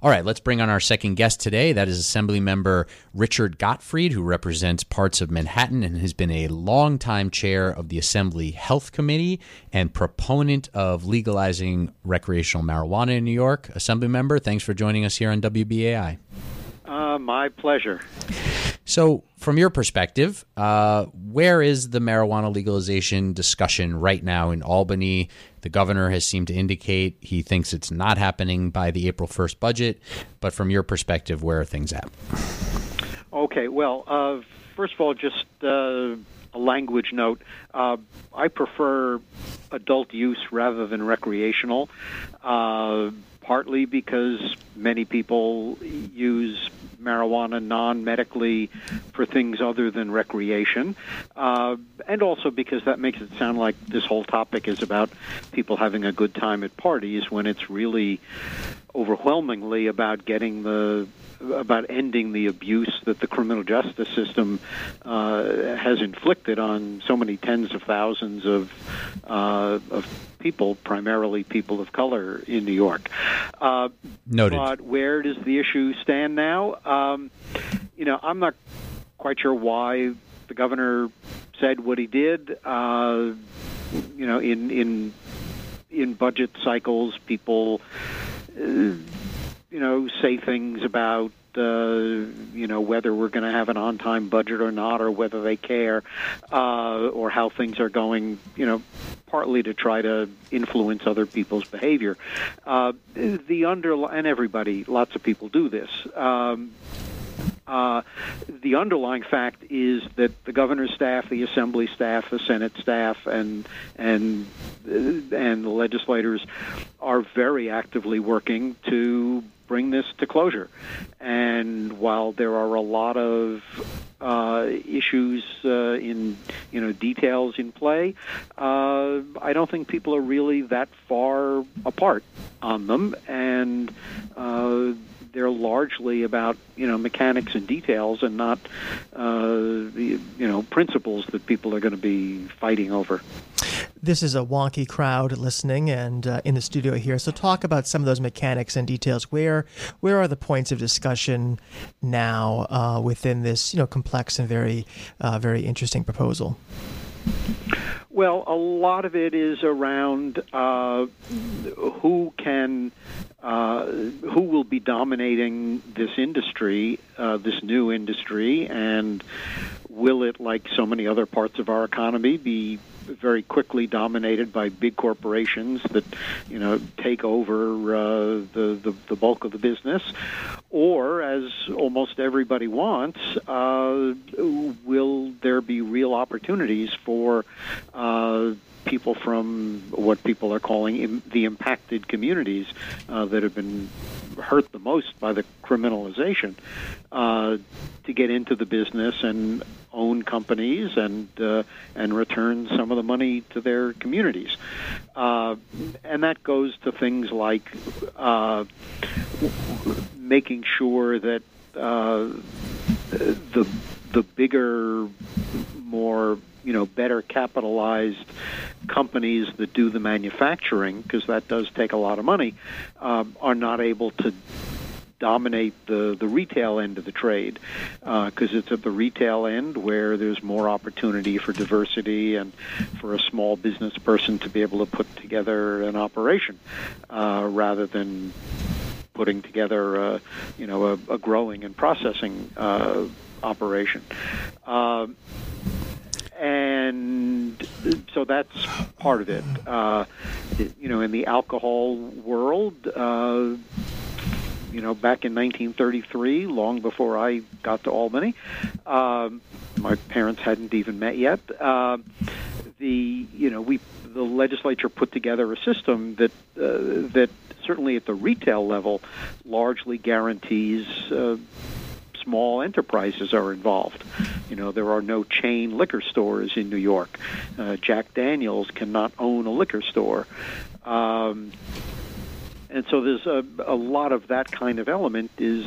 All right, let's bring on our second guest today. That is Assembly Member Richard Gottfried, who represents parts of Manhattan and has been a longtime chair of the Assembly Health Committee and proponent of legalizing recreational marijuana in New York. Assembly Member, thanks for joining us here on WBAI. Uh, my pleasure. So, from your perspective, uh, where is the marijuana legalization discussion right now in Albany? The governor has seemed to indicate he thinks it's not happening by the April 1st budget. But from your perspective, where are things at? Okay, well, uh, first of all, just uh, a language note. Uh, I prefer adult use rather than recreational, uh, partly because many people use marijuana non medically for things other than recreation, uh, and also because that makes it sound like this whole topic is about people having a good time at parties when it's really overwhelmingly about getting the about ending the abuse that the criminal justice system uh, has inflicted on so many tens of thousands of uh, of people, primarily people of color in New York. Uh, Noted. But where does the issue stand now? Um, you know, I'm not quite sure why the governor said what he did. Uh, you know, in in in budget cycles, people uh, you know, say things about uh, you know whether we're going to have an on-time budget or not, or whether they care, uh, or how things are going. You know, partly to try to influence other people's behavior. Uh, the under and everybody, lots of people do this. Um, uh, the underlying fact is that the governor's staff, the assembly staff, the Senate staff, and and and the legislators are very actively working to bring this to closure. And while there are a lot of uh, issues uh, in you know details in play, uh, I don't think people are really that far apart on them, and uh, they're largely about you know mechanics and details and not uh, you know principles that people are going to be fighting over. This is a wonky crowd listening and uh, in the studio here. So talk about some of those mechanics and details. Where where are the points of discussion now uh, within this you know complex and very uh, very interesting proposal? Well, a lot of it is around uh, who can, uh, who will be dominating this industry, uh, this new industry, and will it, like so many other parts of our economy, be very quickly dominated by big corporations that you know take over uh, the, the, the bulk of the business, or as almost everybody wants, uh, will there be real opportunities for uh, people from what people are calling Im- the impacted communities uh, that have been hurt the most by the criminalization uh, to get into the business and own companies and uh, and return some of the money to their communities. Uh, and that goes to things like uh, making sure that uh, the the bigger, more you know better capitalized companies that do the manufacturing because that does take a lot of money um, are not able to dominate the, the retail end of the trade because uh, it's at the retail end where there's more opportunity for diversity and for a small business person to be able to put together an operation uh, rather than putting together you know a, a, growing and processing uh, operation. Uh, and so that's part of it. Uh, you know, in the alcohol world, uh, you know, back in 1933, long before I got to Albany. Um, my parents hadn't even met yet. Uh, the you know we the legislature put together a system that uh, that certainly at the retail level largely guarantees. Small enterprises are involved. You know, there are no chain liquor stores in New York. Uh, Jack Daniels cannot own a liquor store. Um, and so there's a, a lot of that kind of element is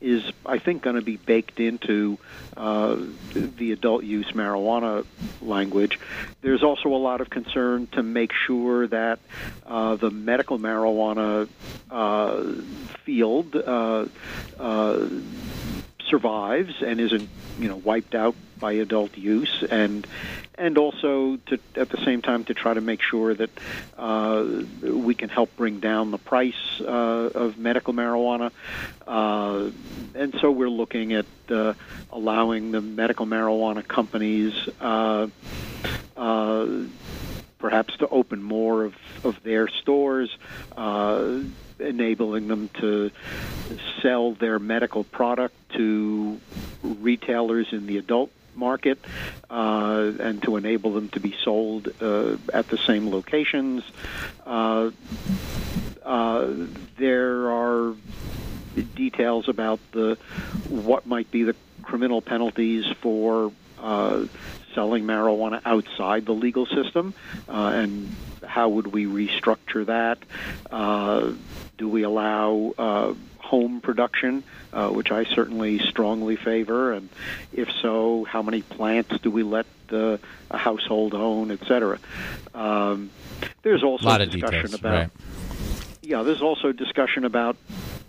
is, I think, going to be baked into uh, the adult use marijuana language. There's also a lot of concern to make sure that uh, the medical marijuana uh, field uh, uh, survives and isn't, you know, wiped out by adult use, and and also to at the same time to try to make sure that uh, we can help bring down the price uh, of medical marijuana. Uh, and so we're looking at uh, allowing the medical marijuana companies. Uh, uh, perhaps to open more of, of their stores, enabling them to sell their medical product to retailers in the adult market uh, and to enable them to be sold uh, at the same locations. Uh, uh there are details about the what might be the criminal penalties for uh, selling marijuana outside the legal system, uh, and how would we restructure that? Do we allow uh, home production, uh, which I certainly strongly favor, and if so, how many plants do we let a household own, et cetera? Um, there's also a discussion details, about right. yeah, there's also discussion about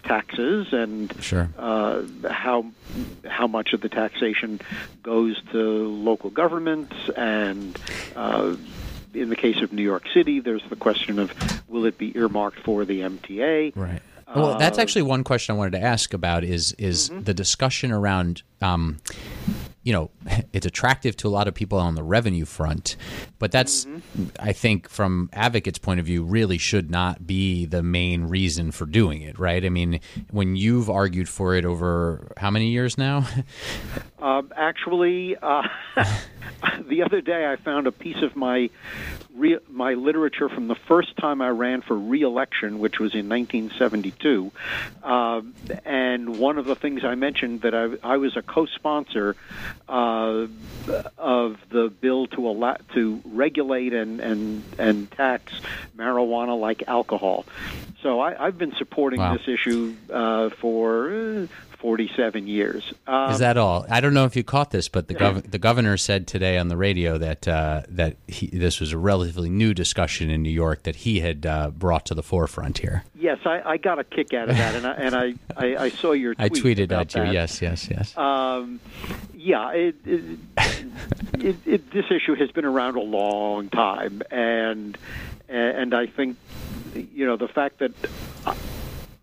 taxes and sure. uh, how how much of the taxation goes to local governments and uh, in the case of New York City, there's the question of will it be earmarked for the MTA? Right. Well, that's Uh, actually one question I wanted to ask about is is Mm-hmm. the discussion around um, you know, it's attractive to a lot of people on the revenue front, but that's, Mm-hmm. I think, from advocates' point of view, really should not be the main reason for doing it, right? I mean, when you've argued for it over how many years now? Um, actually, uh, the other day I found a piece of my re- my literature from the first time I ran for re-election, which was in 1972. Um, and one of the things I mentioned that I, I was a co-sponsor uh, of the bill to allow to regulate and and and tax marijuana like alcohol. So I, I've been supporting Wow. this issue uh, for. Uh, 47 years. Um, Is that all? I don't know if you caught this, but the gov- the governor said today on the radio that uh, that he, this was a relatively new discussion in New York that he had uh, brought to the forefront here. Yes, I, I got a kick out of that, and I, and I, I, I saw your tweet I tweeted at you. that. Yes, yes, yes. Um, yeah, it, it, it, it, this issue has been around a long time, and and I think you know the fact that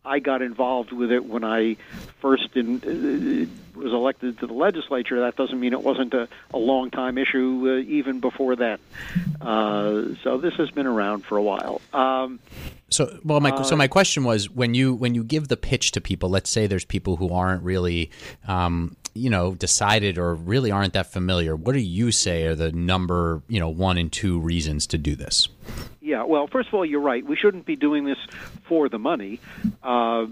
I got involved with it when I first in, uh, was elected to the legislature. That doesn't mean it wasn't a, a long time issue uh, even before that. Uh, so this has been around for a while. Um, So, well, my Uh, so my question was when you when you give the pitch to people. Let's say there's people who aren't really, um, you know, decided or really aren't that familiar. What do you say are the number, you know, one and two reasons to do this? Yeah, well, first of all, you're right. We shouldn't be doing this for the money. Uh,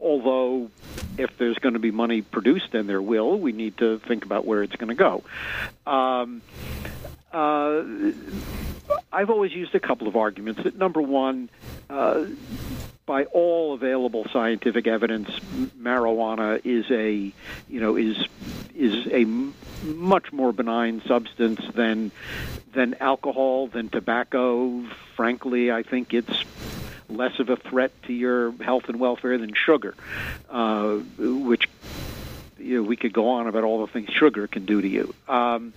although, if there's going to be money produced, and there will, we need to think about where it's going to go. Um, uh, I've always used a couple of arguments. That number one, uh, by all available scientific evidence, marijuana is a, you know, is is a much more benign substance than than alcohol, than tobacco. Frankly, I think it's less of a threat to your health and welfare than sugar, uh, which you know, we could go on about all the things sugar can do to you. Um,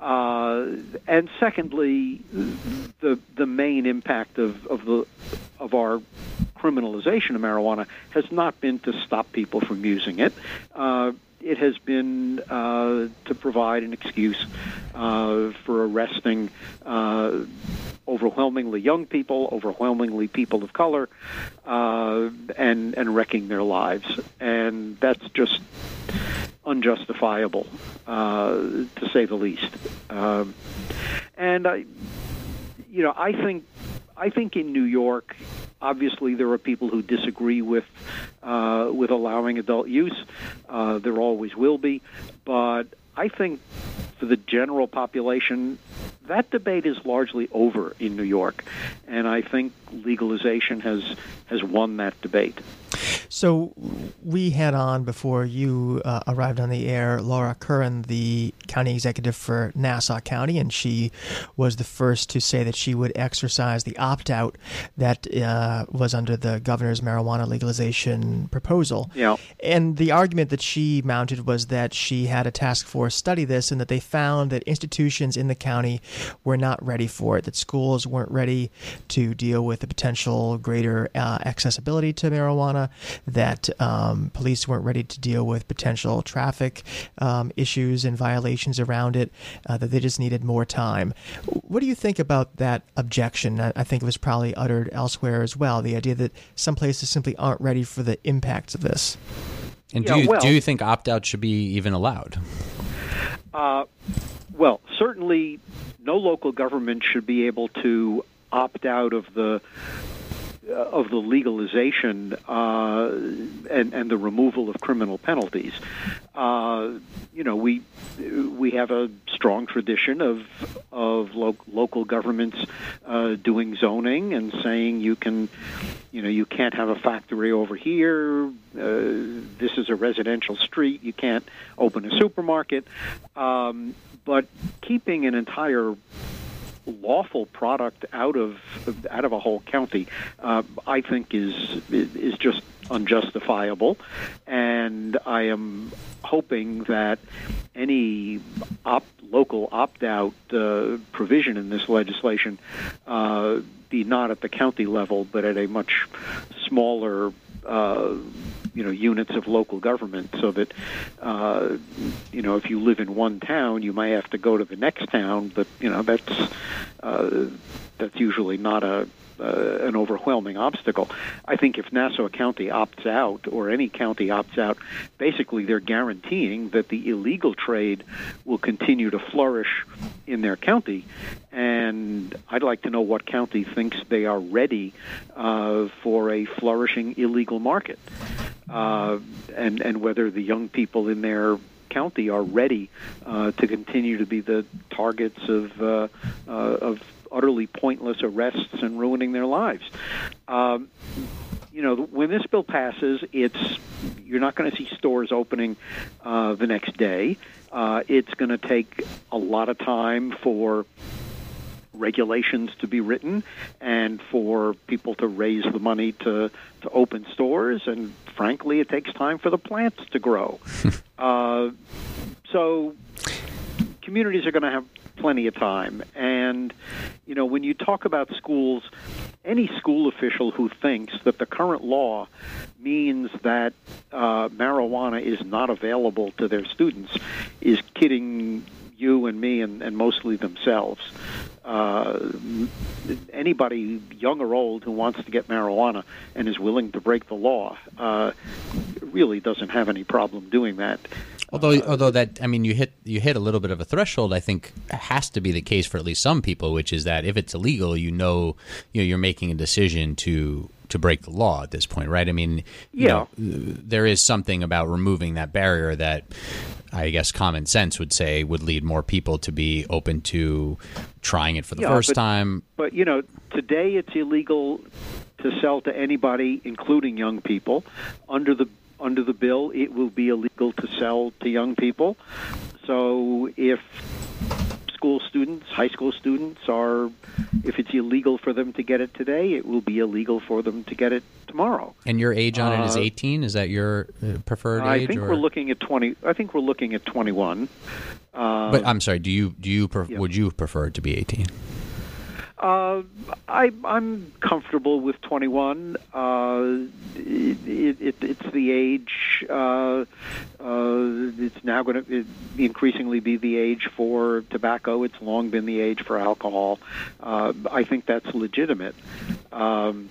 uh, and secondly, the the main impact of, of the of our criminalization of marijuana has not been to stop people from using it. Uh, it has been uh, to provide an excuse uh, for arresting uh, overwhelmingly young people, overwhelmingly people of color, uh, and and wrecking their lives. And that's just unjustifiable, uh, to say the least. Um, and I, you know, I think I think in New York, obviously there are people who disagree with uh, with allowing adult use. Uh, there always will be, but I think for the general population, that debate is largely over in New York, and I think legalization has has won that debate. So we had on before you uh, arrived on the air Laura Curran, the county executive for Nassau County, and she was the first to say that she would exercise the opt out that uh, was under the governor's marijuana legalization proposal. Yeah. And the argument that she mounted was that she had a task force study this and that they found that institutions in the county were not ready for it, that schools weren't ready to deal with the potential greater uh, accessibility to marijuana, that um, police weren't ready to deal with potential traffic um, issues and violations around it, uh, that they just needed more time. What do you think about that objection? I, I think it was probably uttered elsewhere as well. The idea that some places simply aren't ready for the impacts of this. And Yeah, do you well- do you think opt out should be even allowed? Uh, well, certainly, no local government should be able to opt out of the of the legalization uh, and and the removal of criminal penalties. Uh, you know, we we have a strong tradition of of lo- local governments uh, doing zoning and saying you can, you know, you can't have a factory over here. Uh, this is a residential street. You can't open a supermarket. Um, but keeping an entire lawful product out of out of a whole county, uh, I think is is just unjustifiable, and I am hoping that any op- local opt out uh, provision in this legislation uh, be not at the county level, but at a much smaller. Uh, you know units of local government so that uh, you know if you live in one town you might have to go to the next town but you know that's uh, that's usually not a uh, an overwhelming obstacle. I think if Nassau County opts out or any county opts out, basically they're guaranteeing that the illegal trade will continue to flourish in their county. And I'd like to know what county thinks they are ready uh, for a flourishing illegal market, uh, and and whether the young people in their county are ready uh, to continue to be the targets of uh, uh, of utterly pointless arrests and ruining their lives. Um, you know, when this bill passes, it's you're not going to see stores opening uh, the next day. Uh, it's going to take a lot of time for regulations to be written and for people to raise the money to to open stores and frankly it takes time for the plants to grow uh, so communities are going to have plenty of time and you know when you talk about schools any school official who thinks that the current law means that uh, marijuana is not available to their students is kidding you and me and, and mostly themselves. Uh, anybody, young or old, who wants to get marijuana and is willing to break the law uh, really doesn't have any problem doing that. Although, although that, I mean, you hit you hit a little bit of a threshold. I think has to be the case for at least some people, which is that if it's illegal, you know, you know, you're making a decision to to break the law at this point, right? I mean, you Yeah. know, there is something about removing that barrier that I guess common sense would say would lead more people to be open to trying it for the Yeah, first but- time. But you know, today it's illegal to sell to anybody, including young people. Under the under the bill, it will be illegal to sell to young people. So if school students, high school students are, if it's illegal for them to get it today, it will be illegal for them to get it tomorrow. And your age on it is Uh, 18. Is that your uh, preferred I age? I think or? we're looking at twenty. I think we're looking at twenty-one. Uh, But I'm sorry. Do you do you pref- Yeah. would you prefer it to be 18? Uh, I, I'm comfortable with 21. Uh, it, it, it's the age. Uh, uh, it's now going to increasingly be the age for tobacco. It's long been the age for alcohol. Uh, I think that's legitimate. Um,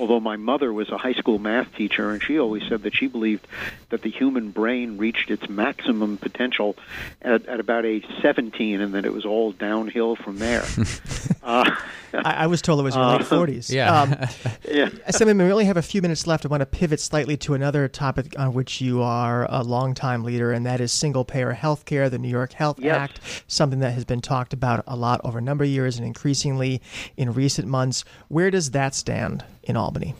although my mother was a high school math teacher and she always said that she believed that the human brain reached its maximum potential at, at about age 17 and that it was all downhill from there uh, I, I was told it was your late 40s. Yeah. Um, yeah Assemblyman, we only have a few minutes left. I want to pivot slightly to another topic on which you are a longtime leader, and that is single payer health care, the New York Health Yes. Act, something that has been talked about a lot over a number of years and increasingly in recent months. Where does that stand in Albany?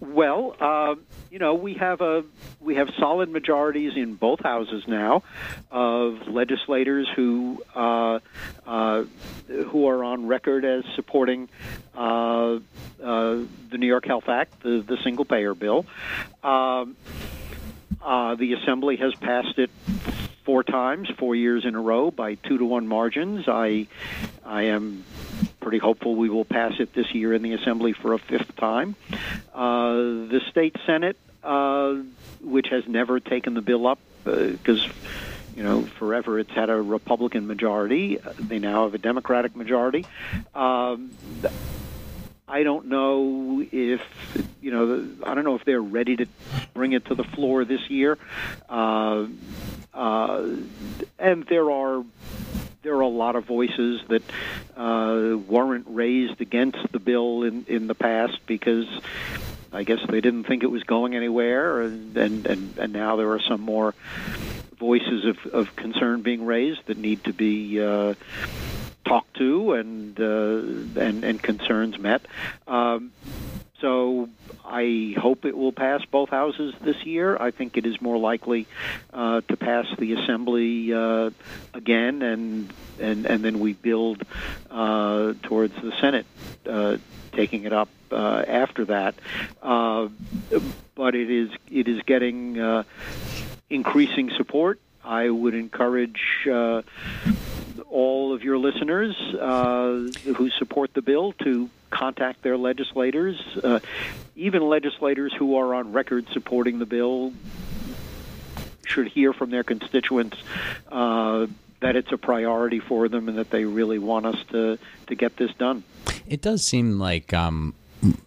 well, uh, you know, we have a we have solid majorities in both houses now of legislators who uh, uh, who are on record as supporting uh, uh, the New York Health Act, the, the single payer bill. Um, uh, the Assembly has passed it four times, four years in a row, by two to one margins. I I am pretty hopeful we will pass it this year in the Assembly for a fifth time. Uh, the state Senate, uh, which has never taken the bill up because. Uh, you know, forever it's had a Republican majority. They now have a Democratic majority. Um, I don't know if you know. I don't know if they're ready to bring it to the floor this year. Uh, uh, and there are there are a lot of voices that uh, weren't raised against the bill in, in the past because I guess they didn't think it was going anywhere, and and, and, and now there are some more voices of, of concern being raised that need to be uh, talked to and uh, and and concerns met. Um, so I hope it will pass both houses this year. I think it is more likely uh, to pass the assembly uh, again, and and and then we build uh, towards the Senate uh, taking it up uh, after that. Uh, but it is it is getting increasing support. I would encourage all of your listeners who support the bill to contact their legislators, uh, even legislators who are on record supporting the bill should hear from their constituents uh, that it's a priority for them and that they really want us to to get this done. It does seem like um,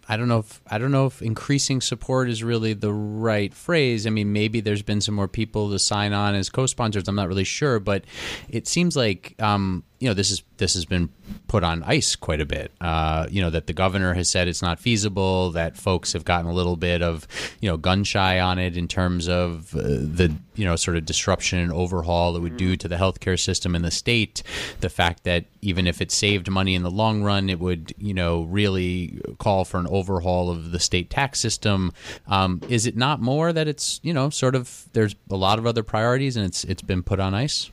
I don't know if I don't know if increasing support is really the right phrase. I mean, maybe there's been some more people to sign on as co-sponsors. I'm not really sure, but it seems like um, you know this is this has been put on ice quite a bit. Uh, you know that the governor has said it's not feasible. That folks have gotten a little bit of you know gun shy on it in terms of uh, the you know sort of disruption and overhaul it would do to the healthcare system in the state. The fact that even if it saved money in the long run, it would you know really call for an overhaul of the state tax system. Um, is it not more that it's you know sort of there's a lot of other priorities and it's it's been put on ice?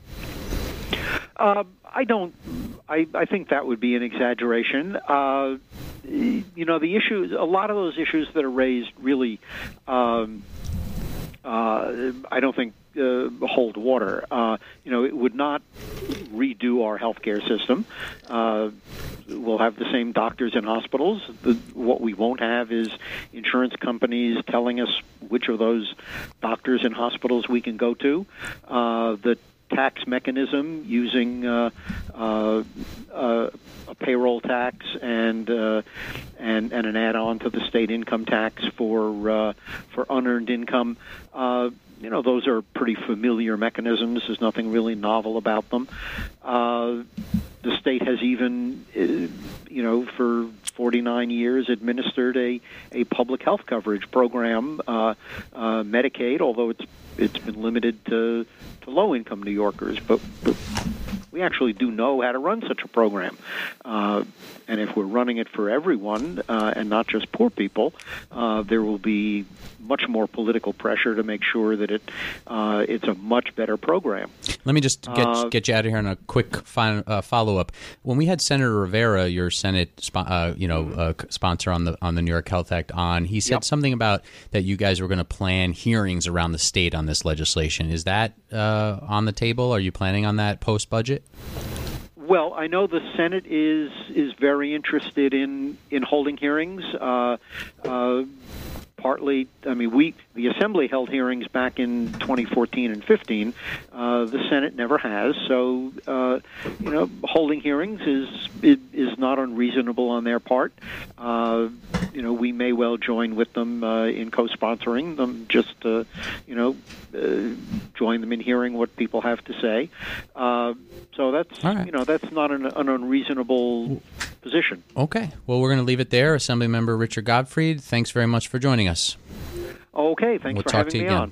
Uh, I don't. I, I think that would be an exaggeration. Uh, you know, the issues. A lot of those issues that are raised really. Um, uh, I don't think uh, hold water. Uh, you know, it would not redo our healthcare system. Uh, we'll have the same doctors in hospitals. The, what we won't have is insurance companies telling us which of those doctors in hospitals we can go to. Uh, the tax mechanism using uh, uh, uh, a payroll tax and uh, and and an add-on to the state income tax for uh, for unearned income. Uh, you know, those are pretty familiar mechanisms. There's nothing really novel about them. The state has even, you know, for 49 years administered a, a public health coverage program, Medicaid, although it's it's been limited to, to low income New Yorkers. But, but we actually do know how to run such a program. Uh, and if we're running it for everyone uh, and not just poor people, uh, there will be much more political pressure to make sure that it uh, it's a much better program. Let me just get uh, get you out of here on a quick uh, follow up. When we had Senator Rivera, your Senate you know sponsor on the on the New York Health Act, on, he said yep. something about that you guys were going to plan hearings around the state on this legislation. Is that on the table? Are you planning on that post budget? Well, I know the Senate is is very interested in in holding hearings. Uh, uh, partly, I mean, we the Assembly held hearings back in 2014 and 15. Uh, the Senate never has, so uh, you know, holding hearings is is not unreasonable on their part. Uh, you know, we may well join with them uh, in co-sponsoring them, just to, you know, uh, join them in hearing what people have to say. Uh, so that's right. you know that's not an, an unreasonable position. Okay. Well, we're going to leave it there. Assembly Member Richard Gottfried, thanks very much for joining us. Okay. Thanks we'll for talk having to you me again. on.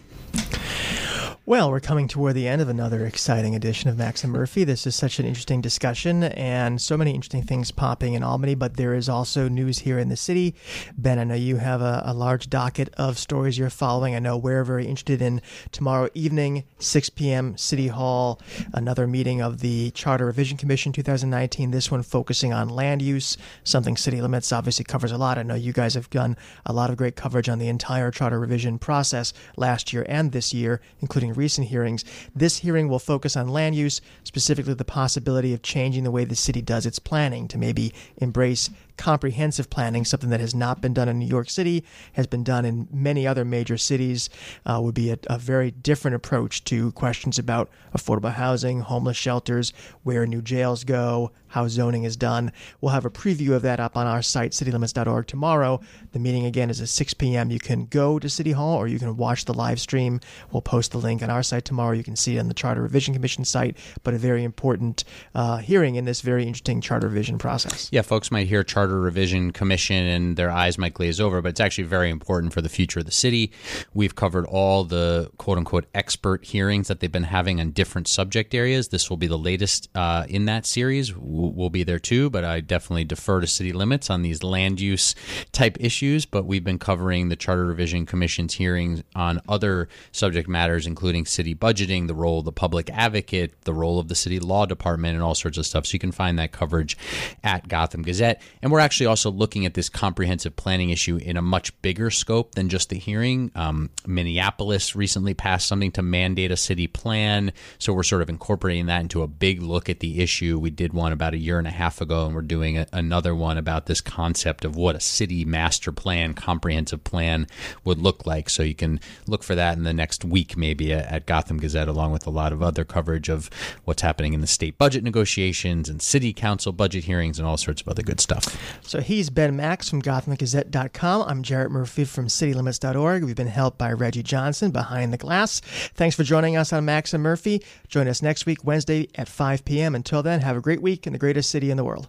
Well, we're coming toward the end of another exciting edition of Max and Murphy. This is such an interesting discussion and so many interesting things popping in Albany, but there is also news here in the city. Ben, I know you have a, a large docket of stories you're following. I know we're very interested in tomorrow evening, 6 p.m., City Hall, another meeting of the Charter Revision Commission 2019. This one focusing on land use, something City Limits obviously covers a lot. I know you guys have done a lot of great coverage on the entire charter revision process last year and this year, including recent hearings. This hearing will focus on land use, specifically the possibility of changing the way the city does its planning to maybe embrace comprehensive planning, something that has not been done in New York City, has been done in many other major cities, uh, would be a, a, very different approach to questions about affordable housing, homeless shelters, where new jails go, how zoning is done. We'll have a preview of that up on our site, citylimits.org, tomorrow. The meeting again is at 6 p.m. You can go to City Hall or you can watch the live stream. We'll post the link on our site tomorrow. You can see it on the Charter Revision Commission site, but a very important uh, hearing in this very interesting charter revision process. Yeah, folks might hear charter Charter Revision Commission and their eyes might glaze over, but it's actually very important for the future of the city. We've covered all the quote unquote expert hearings that they've been having on different subject areas. This will be the latest uh, in that series. We'll be there too, but I definitely defer to city limits on these land use type issues. But we've been covering the Charter Revision Commission's hearings on other subject matters, including city budgeting, the role of the public advocate, the role of the city law department, and all sorts of stuff. So you can find that coverage at Gotham Gazette. And we're actually also looking at this comprehensive planning issue in a much bigger scope than just the hearing. Um, Minneapolis recently passed something to mandate a city plan, so we're sort of incorporating that into a big look at the issue. We did one about a year and a half ago, and we're doing a, another one about this concept of what a city master plan, comprehensive plan would look like. So you can look for that in the next week, maybe at Gotham Gazette, along with a lot of other coverage of what's happening in the state budget negotiations and city council budget hearings and all sorts of other good stuff. So he's Ben Max from GothamGazette.com. I'm Jarrett Murphy from CityLimits.org. We've been helped by Reggie Johnson behind the glass. Thanks for joining us on Max and Murphy. Join us next week, Wednesday at 5 p.m. Until then, have a great week in the greatest city in the world.